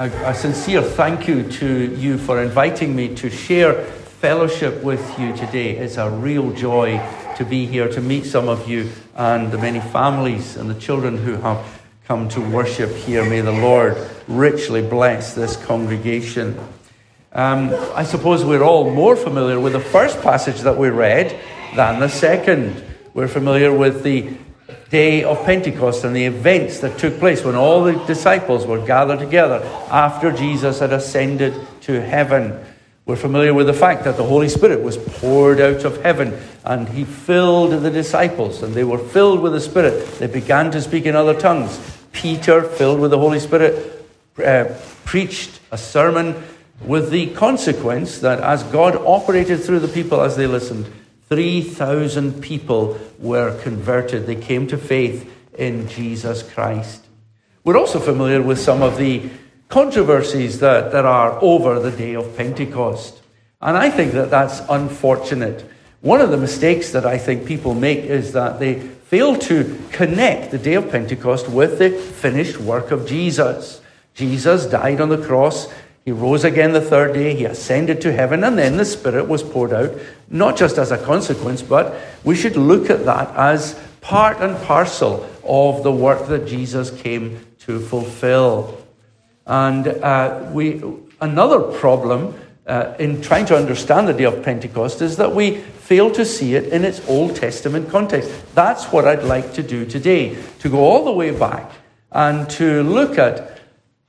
a, a, sincere thank you to you for inviting me to share fellowship with you today. It's a real joy to be here to meet some of you and the many families and the children who have come to worship here. May the Lord richly bless this congregation. Um, I suppose we're all more familiar with the first passage that we read than the second. We're familiar with the day of Pentecost and the events that took place when all the disciples were gathered together after Jesus had ascended to heaven. We're familiar with the fact that the Holy Spirit was poured out of heaven and he filled the disciples, and they were filled with the Spirit. They began to speak in other tongues. Peter, filled with the Holy Spirit, uh, preached a sermon with the consequence that as God operated through the people as they listened, 3,000 people were converted. They came to faith in Jesus Christ. We're also familiar with some of the controversies that, that are over the day of Pentecost. And I think that that's unfortunate. One of the mistakes that I think people make is that they fail to connect the day of Pentecost with the finished work of Jesus. Jesus died on the cross. He rose again the third day, he ascended to heaven, and then the Spirit was poured out, not just as a consequence, but we should look at that as part and parcel of the work that Jesus came to fulfill. And uh, we, another problem uh, in trying to understand the day of Pentecost is that we fail to see it in its Old Testament context. That's what I'd like to do today, to go all the way back and to look at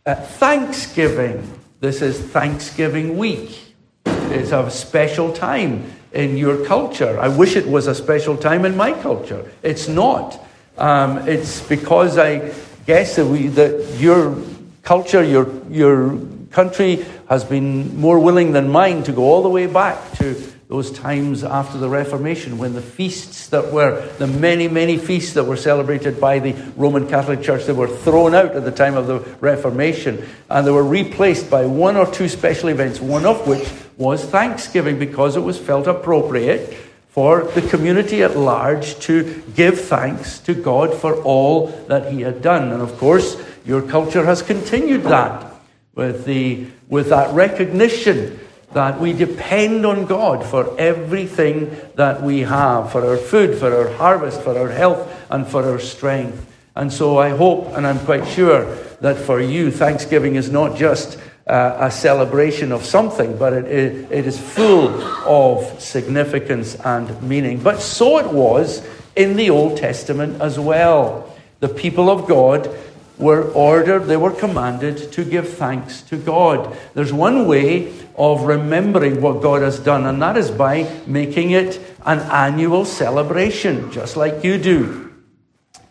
uh, Thanksgiving this is Thanksgiving week. It's a special time in your culture. I wish it was a special time in my culture. It's not. Um, it's because I guess that, we, that your culture, your, your country has been more willing than mine to go all the way back to those times after the Reformation when the feasts that were, the many, many feasts that were celebrated by the Roman Catholic Church, they were thrown out at the time of the Reformation and they were replaced by one or two special events, one of which was Thanksgiving because it was felt appropriate for the community at large to give thanks to God for all that He had done. And of course, your culture has continued that with, the, with that recognition that we depend on God for everything that we have for our food, for our harvest, for our health, and for our strength. And so I hope and I'm quite sure that for you, Thanksgiving is not just uh, a celebration of something, but it, it, it is full of significance and meaning. But so it was in the Old Testament as well. The people of God were ordered, they were commanded to give thanks to God. There's one way of remembering what God has done, and that is by making it an annual celebration, just like you do.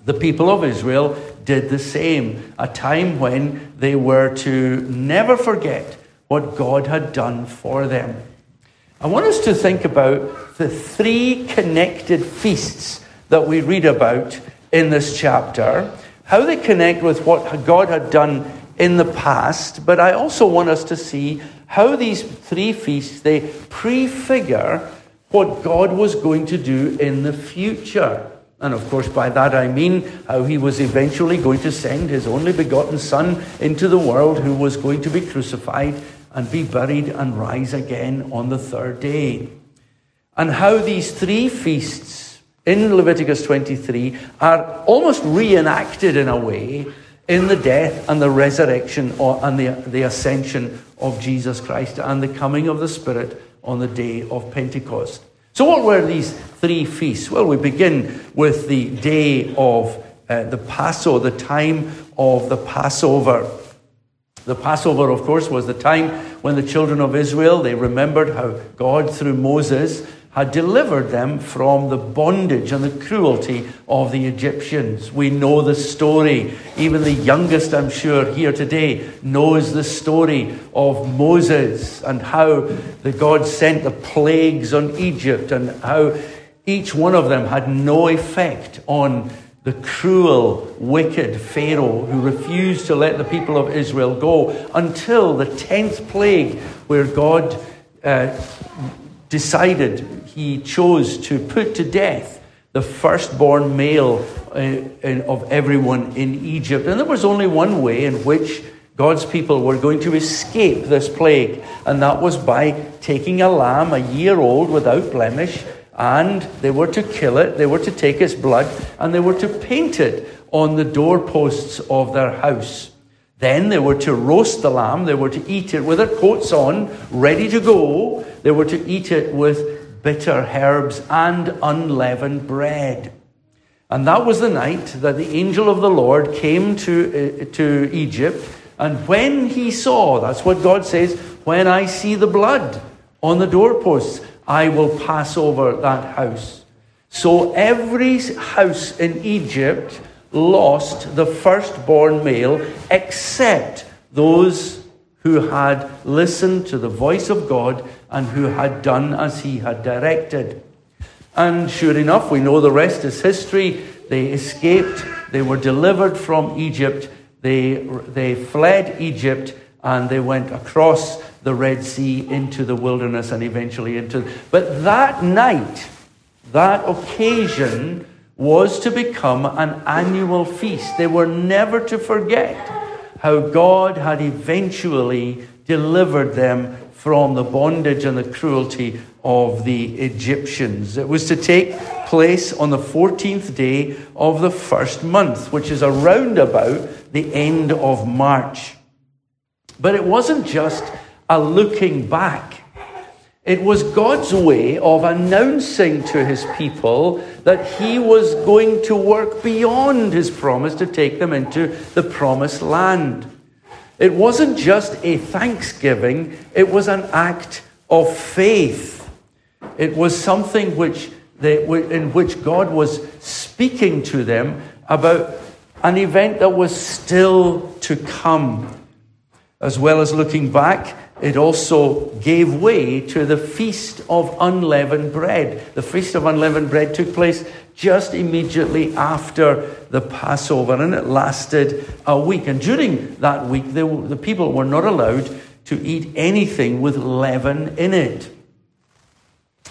The people of Israel did the same, a time when they were to never forget what God had done for them. I want us to think about the three connected feasts that we read about in this chapter, how they connect with what God had done in the past, but I also want us to see how these three feasts they prefigure what God was going to do in the future. And of course, by that I mean how he was eventually going to send his only begotten Son into the world, who was going to be crucified and be buried and rise again on the third day. And how these three feasts in Leviticus 23 are almost reenacted in a way in the death and the resurrection or, and the, the ascension of Jesus Christ and the coming of the Spirit on the day of Pentecost. So, what were these three feasts? Well, we begin with the day of uh, the Passover, the time of the Passover. The Passover, of course, was the time when the children of Israel they remembered how God, through Moses, had delivered them from the bondage and the cruelty of the Egyptians. We know the story. Even the youngest, I'm sure, here today knows the story of Moses and how the God sent the plagues on Egypt and how each one of them had no effect on the cruel, wicked Pharaoh who refused to let the people of Israel go until the tenth plague, where God uh, decided he chose to put to death the firstborn male uh, of everyone in Egypt. And there was only one way in which God's people were going to escape this plague, and that was by taking a lamb a year old without blemish and they were to kill it, they were to take its blood, and they were to paint it on the doorposts of their house. Then they were to roast the lamb, they were to eat it with their coats on, ready to go. They were to eat it with bitter herbs and unleavened bread. And that was the night that the angel of the Lord came to, uh, to Egypt. And when he saw, that's what God says, when I see the blood on the doorposts, I will pass over that house. So every house in Egypt lost the firstborn male except those who had listened to the voice of God and who had done as he had directed. And sure enough, we know the rest is history. They escaped, they were delivered from Egypt, they, they fled Egypt, and they went across the Red Sea into the wilderness and eventually into. But that night, that occasion was to become an annual feast. They were never to forget how God had eventually delivered them from the bondage and the cruelty of the Egyptians. It was to take place on the 14th day of the first month, which is around about the end of March. But it wasn't just a looking back. It was God's way of announcing to his people that he was going to work beyond his promise to take them into the promised land. It wasn't just a thanksgiving, it was an act of faith. It was something which they, in which God was speaking to them about an event that was still to come. As well as looking back, it also gave way to the Feast of Unleavened Bread. The Feast of Unleavened Bread took place just immediately after the Passover, and it lasted a week. And during that week, they, the people were not allowed to eat anything with leaven in it.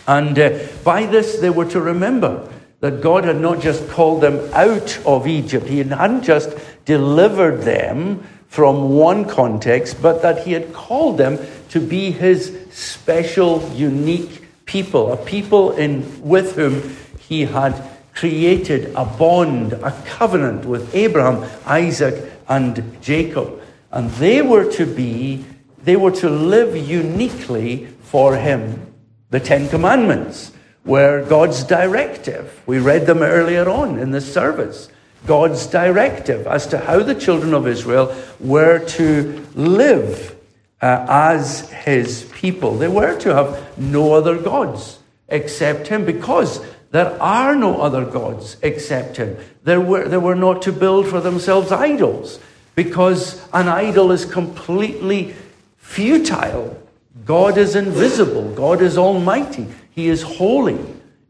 And uh, by this, they were to remember that God had not just called them out of Egypt, He hadn't just delivered them from one context, but that he had called them to be his special, unique people, a people in, with whom he had created a bond, a covenant with Abraham, Isaac, and Jacob. And they were to be, they were to live uniquely for him. The Ten Commandments were God's directive. We read them earlier on in the service. God's directive as to how the children of Israel were to live uh, as his people. They were to have no other gods except him because there are no other gods except him. There were, they were not to build for themselves idols because an idol is completely futile. God is invisible, God is almighty, He is holy,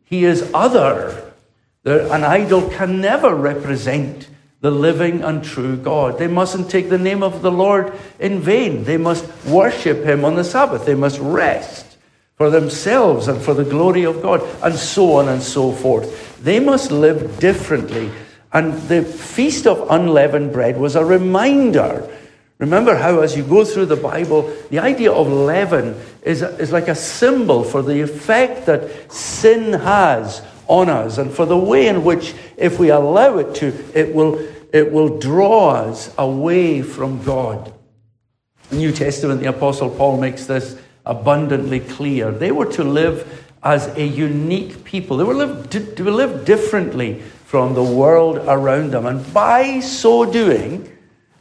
He is other. An idol can never represent the living and true God. They mustn't take the name of the Lord in vain. They must worship Him on the Sabbath. They must rest for themselves and for the glory of God, and so on and so forth. They must live differently. And the Feast of Unleavened Bread was a reminder. Remember how, as you go through the Bible, the idea of leaven is, is like a symbol for the effect that sin has on us and for the way in which, if we allow it to, it will, it will draw us away from God. The New Testament, the Apostle Paul makes this abundantly clear. They were to live as a unique people, they were live, to, live differently from the world around them. And by so doing,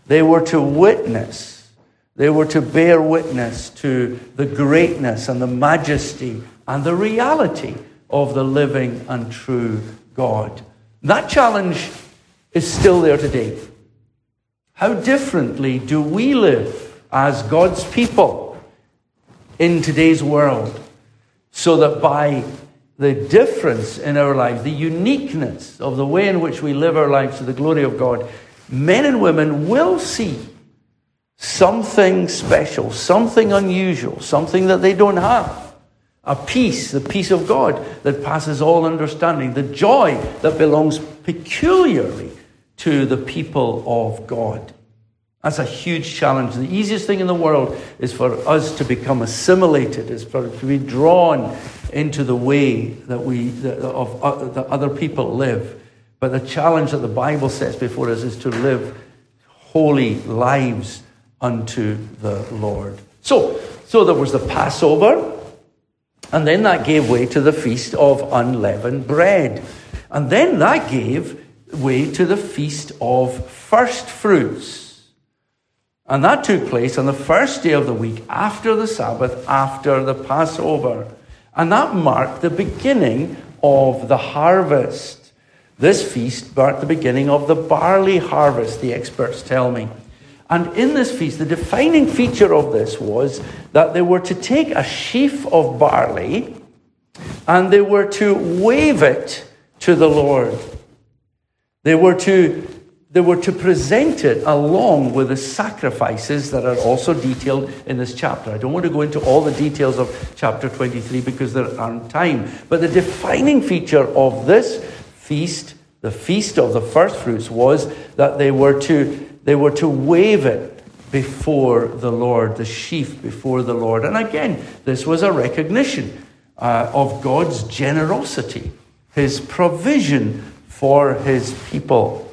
they were to witness, they were to bear witness to the greatness and the majesty and the reality of the living and true God. That challenge is still there today. How differently do we live as God's people in today's world so that by the difference in our lives, the uniqueness of the way in which we live our lives to the glory of God, men and women will see something special, something unusual, something that they don't have. A peace, the peace of God that passes all understanding, the joy that belongs peculiarly to the people of God. That's a huge challenge. The easiest thing in the world is for us to become assimilated, is for to be drawn into the way that we that, of uh, that other people live. But the challenge that the Bible sets before us is to live holy lives unto the Lord. So, so there was the Passover, and then that gave way to the feast of unleavened bread. And then that gave way to the feast of first fruits. And that took place on the first day of the week after the Sabbath, after the Passover. And that marked the beginning of the harvest. This feast marked the beginning of the barley harvest, the experts tell me. And in this feast, the defining feature of this was that they were to take a sheaf of barley and they were to wave it to the Lord. They were to, they were to present it along with the sacrifices that are also detailed in this chapter. I don't want to go into all the details of chapter 23 because there aren't time. But the defining feature of this feast, the feast of the first fruits, was that they were to they were to wave it before the Lord, the sheaf before the Lord. And again, this was a recognition uh, of God's generosity, his provision for his people.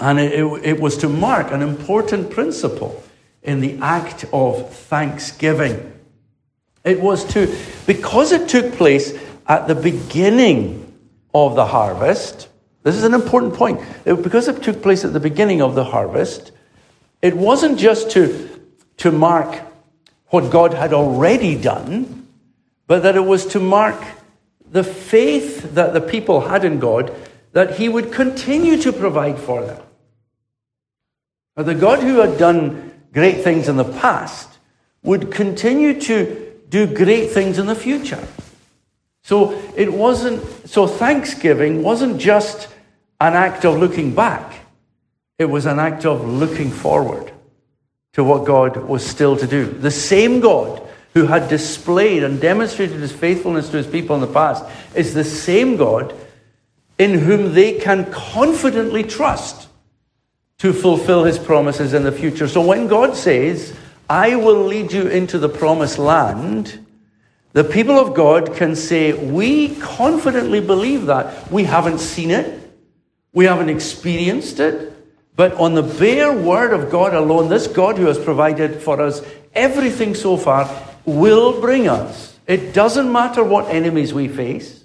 And it, it, it was to mark an important principle in the act of thanksgiving. It was to, because it took place at the beginning of the harvest, this is an important point. It, because it took place at the beginning of the harvest, it wasn't just to, to mark what God had already done, but that it was to mark the faith that the people had in God that He would continue to provide for them. Now, the God who had done great things in the past would continue to do great things in the future. So it wasn't, so Thanksgiving wasn't just an act of looking back, it was an act of looking forward to what God was still to do. The same God who had displayed and demonstrated his faithfulness to his people in the past is the same God in whom they can confidently trust to fulfill his promises in the future. So when God says, I will lead you into the promised land, the people of God can say, We confidently believe that. We haven't seen it, we haven't experienced it, but on the bare word of God alone, this God who has provided for us everything so far will bring us. It doesn't matter what enemies we face.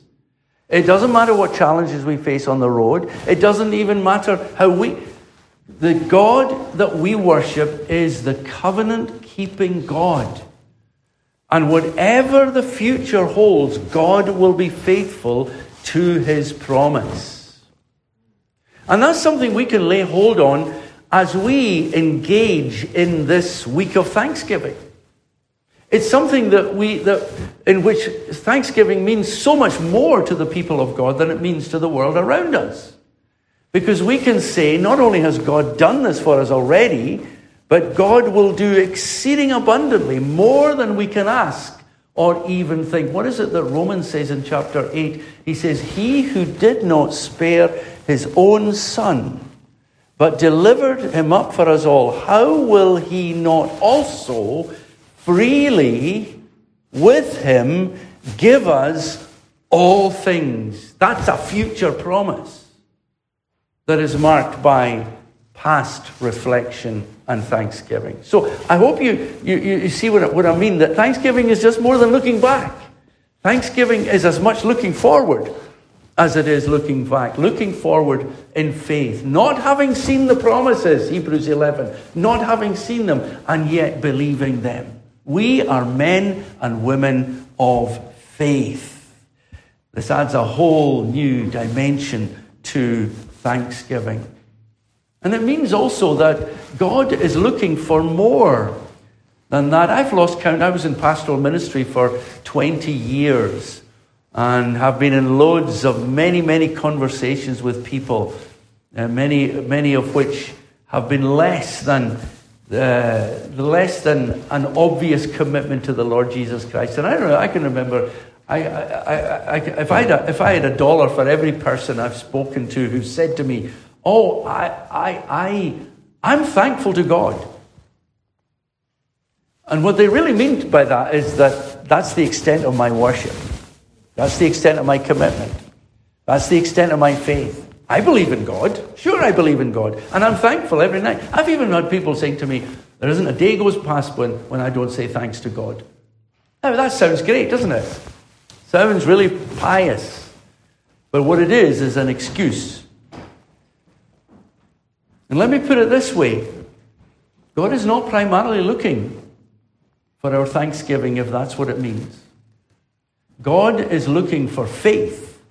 It doesn't matter what challenges we face on the road. It doesn't even matter how we. The God that we worship is the covenant keeping God. And whatever the future holds, God will be faithful to his promise. And that's something we can lay hold on as we engage in this week of Thanksgiving. It's something that we, that, in which Thanksgiving means so much more to the people of God than it means to the world around us. Because we can say, not only has God done this for us already, but God will do exceeding abundantly, more than we can ask or even think. What is it that Romans says in chapter 8? He says, He who did not spare his own son, but delivered him up for us all, how will he not also freely with him give us all things? That's a future promise that is marked by past reflection and thanksgiving. So I hope you, you, you see what, what I mean that thanksgiving is just more than looking back. Thanksgiving is as much looking forward as it is looking back, looking forward in faith, not having seen the promises, Hebrews 11, not having seen them, and yet believing them. We are men and women of faith. This adds a whole new dimension to thanksgiving. And it means also that God is looking for more than that. I've lost count. I was in pastoral ministry for 20 years and have been in loads of many, many conversations with people, uh, many, many of which have been less than uh, less than an obvious commitment to the Lord Jesus Christ. And I I can remember, I, I, I, if, I had a, if I had a dollar for every person I've spoken to who said to me, Oh, I, I, I, I'm thankful to God. And what they really mean by that is that that's the extent of my worship. That's the extent of my commitment. That's the extent of my faith. I believe in God. Sure, I believe in God. And I'm thankful every night. I've even had people saying to me, there isn't a day goes past when, when I don't say thanks to God. Now, that sounds great, doesn't it? Sounds really pious. But what it is, is an excuse. And let me put it this way God is not primarily looking for our thanksgiving, if that's what it means. God is looking for faith.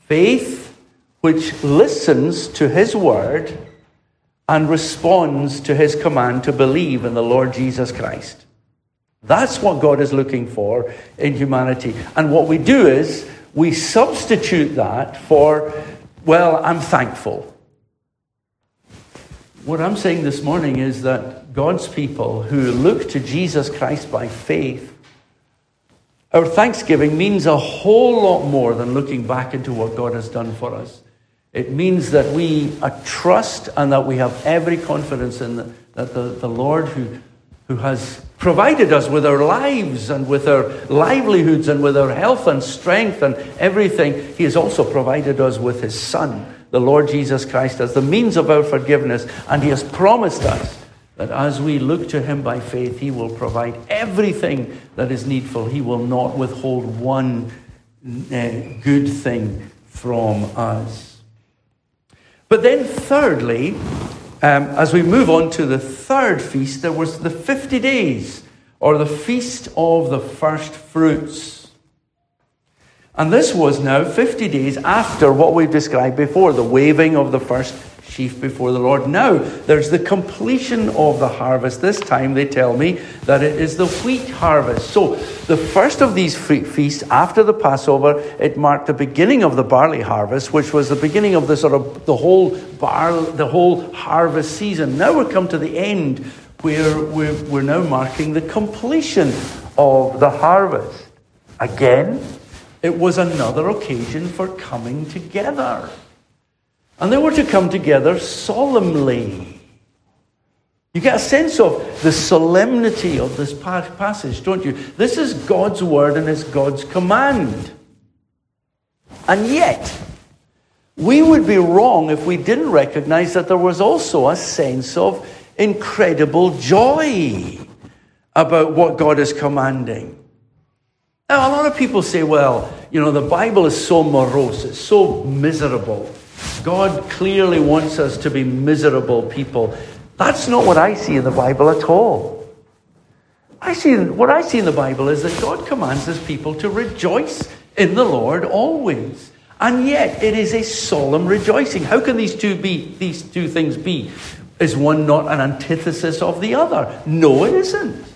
Faith which listens to his word and responds to his command to believe in the Lord Jesus Christ. That's what God is looking for in humanity. And what we do is we substitute that for, well, I'm thankful. What I'm saying this morning is that God's people who look to Jesus Christ by faith our thanksgiving means a whole lot more than looking back into what God has done for us. It means that we trust and that we have every confidence in that the, the Lord who, who has provided us with our lives and with our livelihoods and with our health and strength and everything, He has also provided us with His Son, the Lord Jesus Christ, as the means of our forgiveness. And He has promised us that as we look to Him by faith, He will provide everything that is needful. He will not withhold one uh, good thing from us. But then, thirdly, um, as we move on to the third feast, there was the 50 days, or the feast of the first fruits. And this was now 50 days after what we've described before the waving of the first sheaf before the Lord. Now, there's the completion of the harvest. This time they tell me that it is the wheat harvest. So, the first of these feasts after the Passover, it marked the beginning of the barley harvest, which was the beginning of the sort of the whole bar, the whole harvest season. Now we come to the end where we're, we're now marking the completion of the harvest. Again, it was another occasion for coming together. And they were to come together solemnly. You get a sense of the solemnity of this passage, don't you? This is God's word and it's God's command. And yet, we would be wrong if we didn't recognize that there was also a sense of incredible joy about what God is commanding. Now, a lot of people say, well, you know, the Bible is so morose, it's so miserable. God clearly wants us to be miserable people. That's not what I see in the Bible at all. I see what I see in the Bible is that God commands his people to rejoice in the Lord always. And yet it is a solemn rejoicing. How can these two be these two things be? Is one not an antithesis of the other? No, it isn't.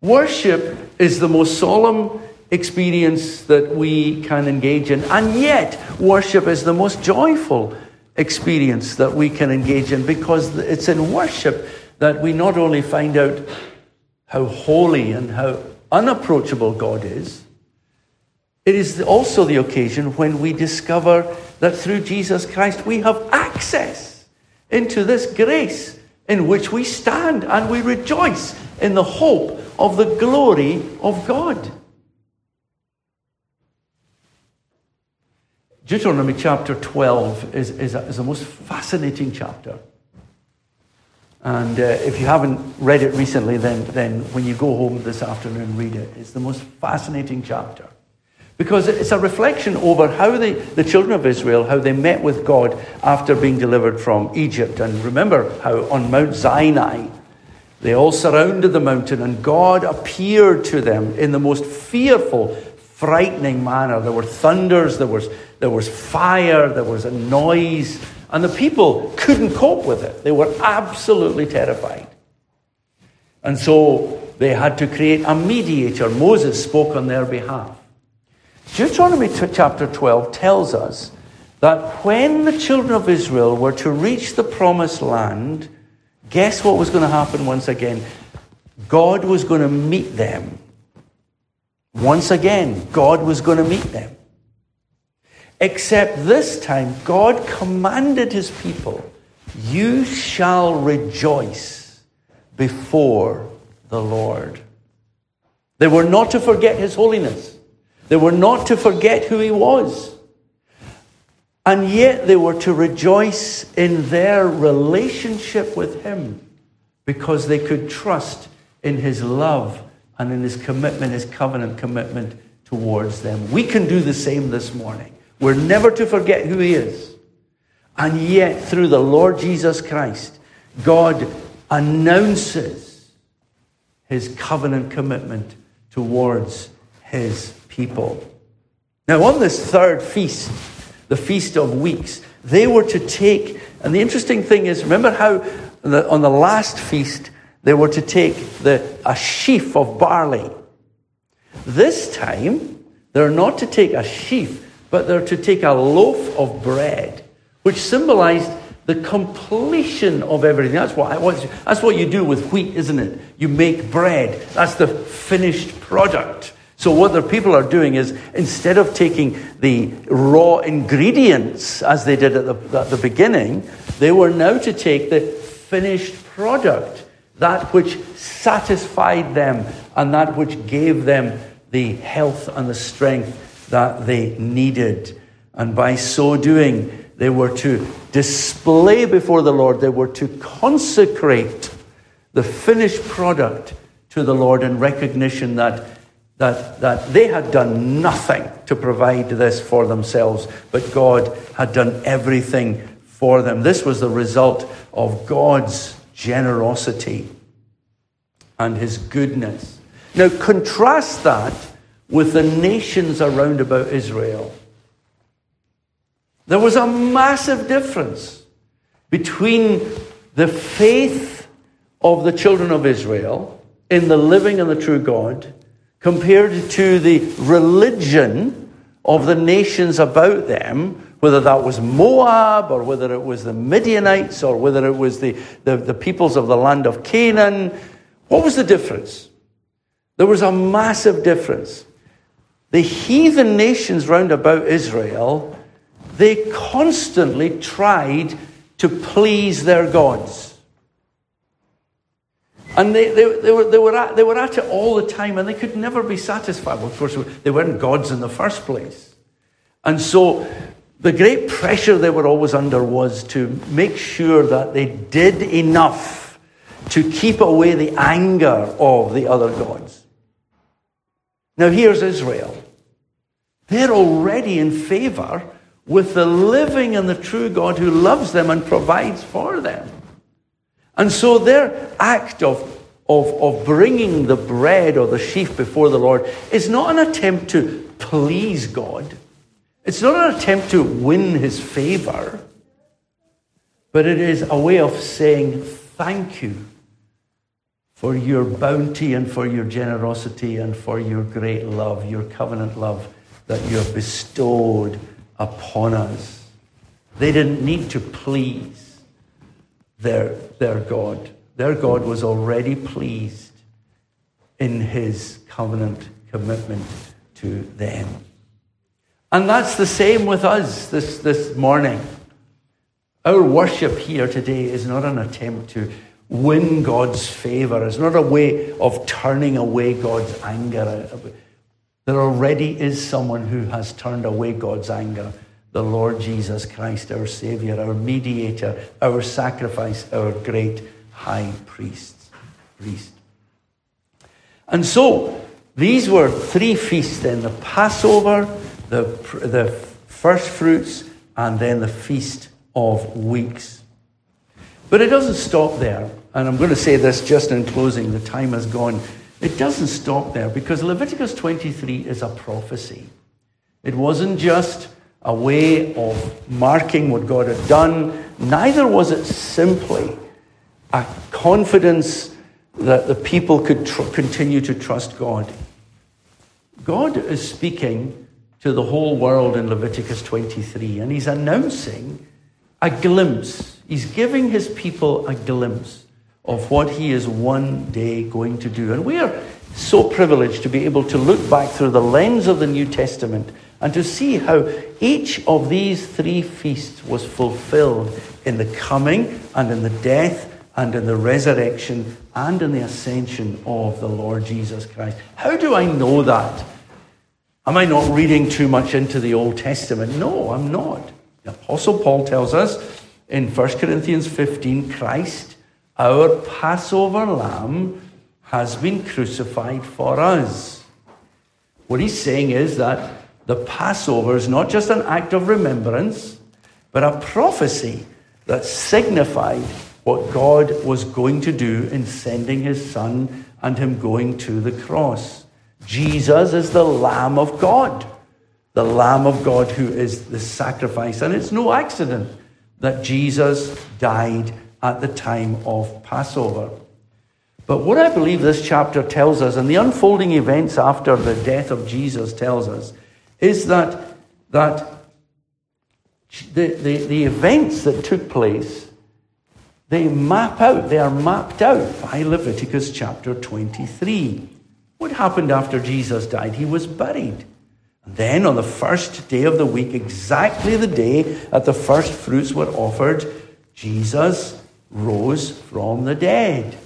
Worship is the most solemn experience that we can engage in. And yet, worship is the most joyful experience that we can engage in because it's in worship that we not only find out how holy and how unapproachable God is, it is also the occasion when we discover that through Jesus Christ we have access into this grace in which we stand and we rejoice in the hope of the glory of God. Deuteronomy chapter 12 is, is, a, is most fascinating chapter. And uh, if you haven't read it recently, then, then when you go home this afternoon, read it. It's the most fascinating chapter. Because it's a reflection over how they, the children of Israel, how they met with God after being delivered from Egypt. And remember how on Mount Sinai, they all surrounded the mountain and God appeared to them in the most fearful, frightening manner. There were thunders, there was, there was fire, there was a noise, and the people couldn't cope with it. They were absolutely terrified. And so they had to create a mediator. Moses spoke on their behalf. Deuteronomy chapter 12 tells us that when the children of Israel were to reach the promised land, guess what was going to happen once again? God was going to meet them. Once again, God was going to meet them. Except this time, God commanded his people, You shall rejoice before the Lord. They were not to forget his holiness, they were not to forget who he was. And yet they were to rejoice in their relationship with him because they could trust in his love and in his commitment, his covenant commitment towards them. We can do the same this morning. We're never to forget who he is. And yet, through the Lord Jesus Christ, God announces his covenant commitment towards his people. Now, on this third feast, the Feast of Weeks, they were to take, and the interesting thing is, remember how the, on the last feast, they were to take the, a sheaf of barley. This time, they're not to take a sheaf, but they're to take a loaf of bread, which symbolized the completion of everything. That's what, that's what you do with wheat, isn't it? You make bread. That's the finished product. So, what the people are doing is instead of taking the raw ingredients as they did at the, at the beginning, they were now to take the finished product, that which satisfied them and that which gave them the health and the strength that they needed. And by so doing, they were to display before the Lord, they were to consecrate the finished product to the Lord in recognition that, that, that they had done nothing to provide this for themselves, but God had done everything for them. This was the result of God's generosity and his goodness. Now, contrast that with the nations around about Israel. There was a massive difference between the faith of the children of Israel in the living and the true God compared to the religion of the nations about them, whether that was Moab or whether it was the Midianites or whether it was the, the, the peoples of the land of Canaan. What was the difference? There was a massive difference. The heathen nations round about Israel, they constantly tried to please their gods. And they, they, they, were, they, were at, they were at it all the time and they could never be satisfied. Well, of course, they weren't gods in the first place. And so the great pressure they were always under was to make sure that they did enough to keep away the anger of the other gods. Now, here's Israel. They're already in favor with the living and the true God who loves them and provides for them. And so their act of, of, of bringing the bread or the sheaf before the Lord is not an attempt to please God. It's not an attempt to win his favor, but it is a way of saying thank you for your bounty and for your generosity and for your great love, your covenant love that you have bestowed upon us. They didn't need to please their, their God. Their God was already pleased in his covenant commitment to them. And that's the same with us this, this morning. Our worship here today is not an attempt to win God's favor. It's not a way of turning away God's anger. There already is someone who has turned away God's anger the Lord Jesus Christ, our Savior, our mediator, our sacrifice, our great high priest. priest. And so, these were three feasts then the Passover, the, the first fruits, and then the Feast of Weeks. But it doesn't stop there. And I'm going to say this just in closing. The time has gone It doesn't stop there because Leviticus 23 is a prophecy. It wasn't just a way of marking what God had done, neither was it simply a confidence that the people could tr- continue to trust God. God is speaking to the whole world in Leviticus 23, and he's announcing a glimpse. He's giving his people a glimpse of what he is one day going to do. And we are so privileged to be able to look back through the lens of the New Testament and to see how each of these three feasts was fulfilled in the coming and in the death and in the resurrection and in the ascension of the Lord Jesus Christ. How do I know that? Am I not reading too much into the Old Testament? No, I'm not. The Apostle Paul tells us in 1 Corinthians 15 Christ, our Passover lamb, has been crucified for us. What he's saying is that the Passover is not just an act of remembrance, but a prophecy that signified what God was going to do in sending his son and him going to the cross. Jesus is the Lamb of God, the Lamb of God who is the sacrifice. And it's no accident that Jesus died at the time of Passover. But what I believe this chapter tells us, and the unfolding events after the death of Jesus tells us, is that, that the, the, the events that took place, they map out, they are mapped out by Leviticus chapter 23. What happened after Jesus died? He was buried. And then on the first day of the week, exactly the day that the first fruits were offered, Jesus rose from the dead.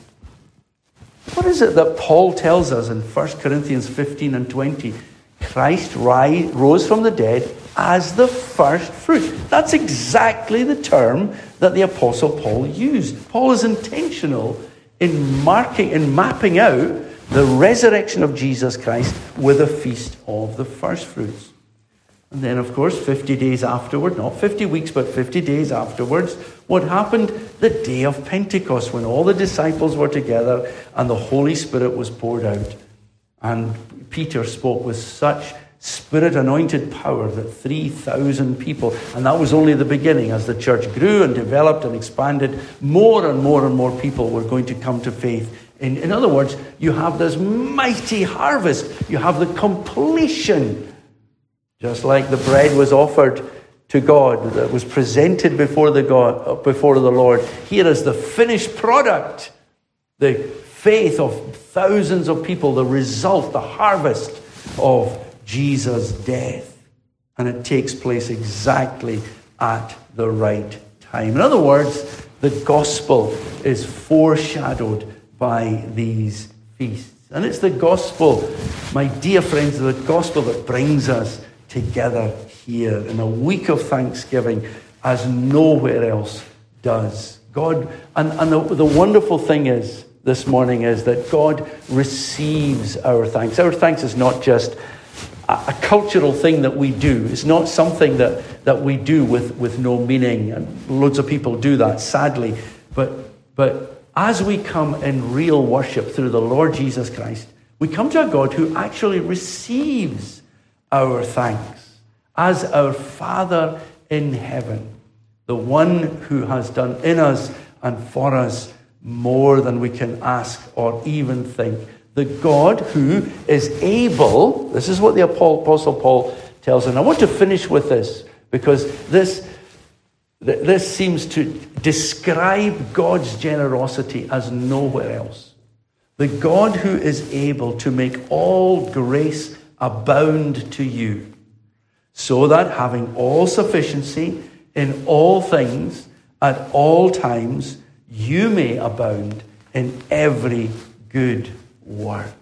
What is it that Paul tells us in 1 Corinthians 15 and 20? Christ rose from the dead as the first fruit. That's exactly the term that the Apostle Paul used. Paul is intentional in marking, in mapping out the resurrection of Jesus Christ with a feast of the first fruits. And then, of course, 50 days afterward, not 50 weeks, but 50 days afterwards, what happened? The day of Pentecost, when all the disciples were together and the Holy Spirit was poured out. And Peter spoke with such spirit anointed power that 3,000 people, and that was only the beginning. As the church grew and developed and expanded, more and more and more people were going to come to faith in, in other words, you have this mighty harvest. You have the completion. Just like the bread was offered to God, that was presented before the, God, before the Lord. Here is the finished product, the faith of thousands of people, the result, the harvest of Jesus' death. And it takes place exactly at the right time. In other words, the gospel is foreshadowed by these feasts. And it's the gospel, my dear friends, the gospel that brings us together here in a week of thanksgiving as nowhere else does. God, and, and the, the wonderful thing is this morning is that God receives our thanks. Our thanks is not just a, a cultural thing that we do. It's not something that, that we do with, with no meaning. And loads of people do that, sadly. But, but as we come in real worship through the Lord Jesus Christ, we come to a God who actually receives our thanks as our Father in heaven, the one who has done in us and for us more than we can ask or even think. The God who is able, this is what the Apostle Paul tells, and I want to finish with this because this this seems to describe God's generosity as nowhere else. The God who is able to make all grace abound to you, so that having all sufficiency in all things at all times, you may abound in every good work.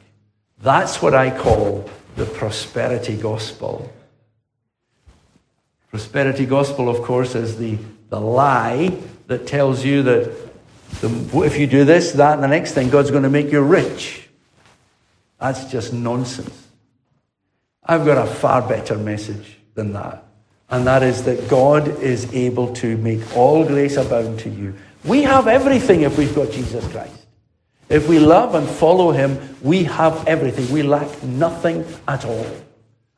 That's what I call the prosperity gospel. Prosperity gospel, of course, is the, the lie that tells you that the, if you do this, that, and the next thing, God's going to make you rich. That's just nonsense. I've got a far better message than that. And that is that God is able to make all grace abound to you. We have everything if we've got Jesus Christ. If we love and follow him, we have everything. We lack nothing at all.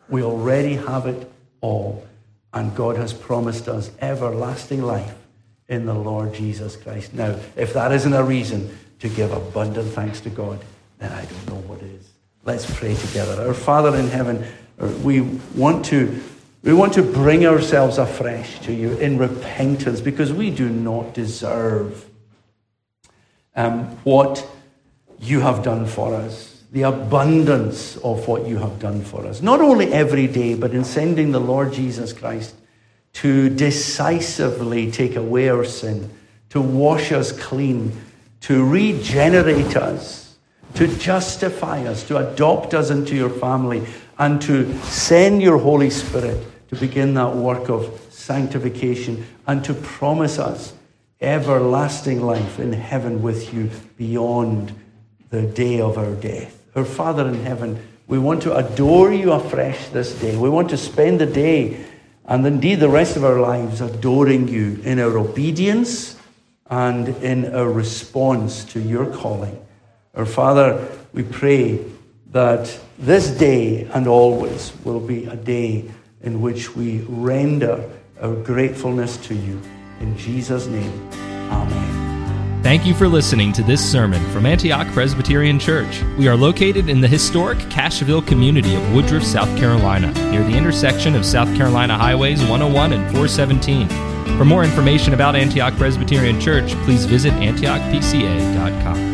We already have it all. And God has promised us everlasting life in the Lord Jesus Christ. Now, if that isn't a reason to give abundant thanks to God, then I don't know what is. Let's pray together. Our Father in heaven, we want to we want to bring ourselves afresh to you in repentance because we do not deserve um, what you have done for us, the abundance of what you have done for us. Not only every day, but in sending the Lord Jesus Christ to decisively take away our sin, to wash us clean, to regenerate us, to justify us, to adopt us into your family, and to send your Holy Spirit to begin that work of sanctification and to promise us everlasting life in heaven with you beyond the day of our death. Our Father in heaven, we want to adore you afresh this day. We want to spend the day and indeed the rest of our lives adoring you in our obedience and in our response to your calling. Our Father, we pray that this day and always will be a day in which we render our gratefulness to you. In Jesus' name, Amen. Thank you for listening to this sermon from Antioch Presbyterian Church. We are located in the historic Cashville community of Woodruff, South Carolina, near the intersection of South Carolina Highways 101 and 417. For more information about Antioch Presbyterian Church, please visit antiochpca.com.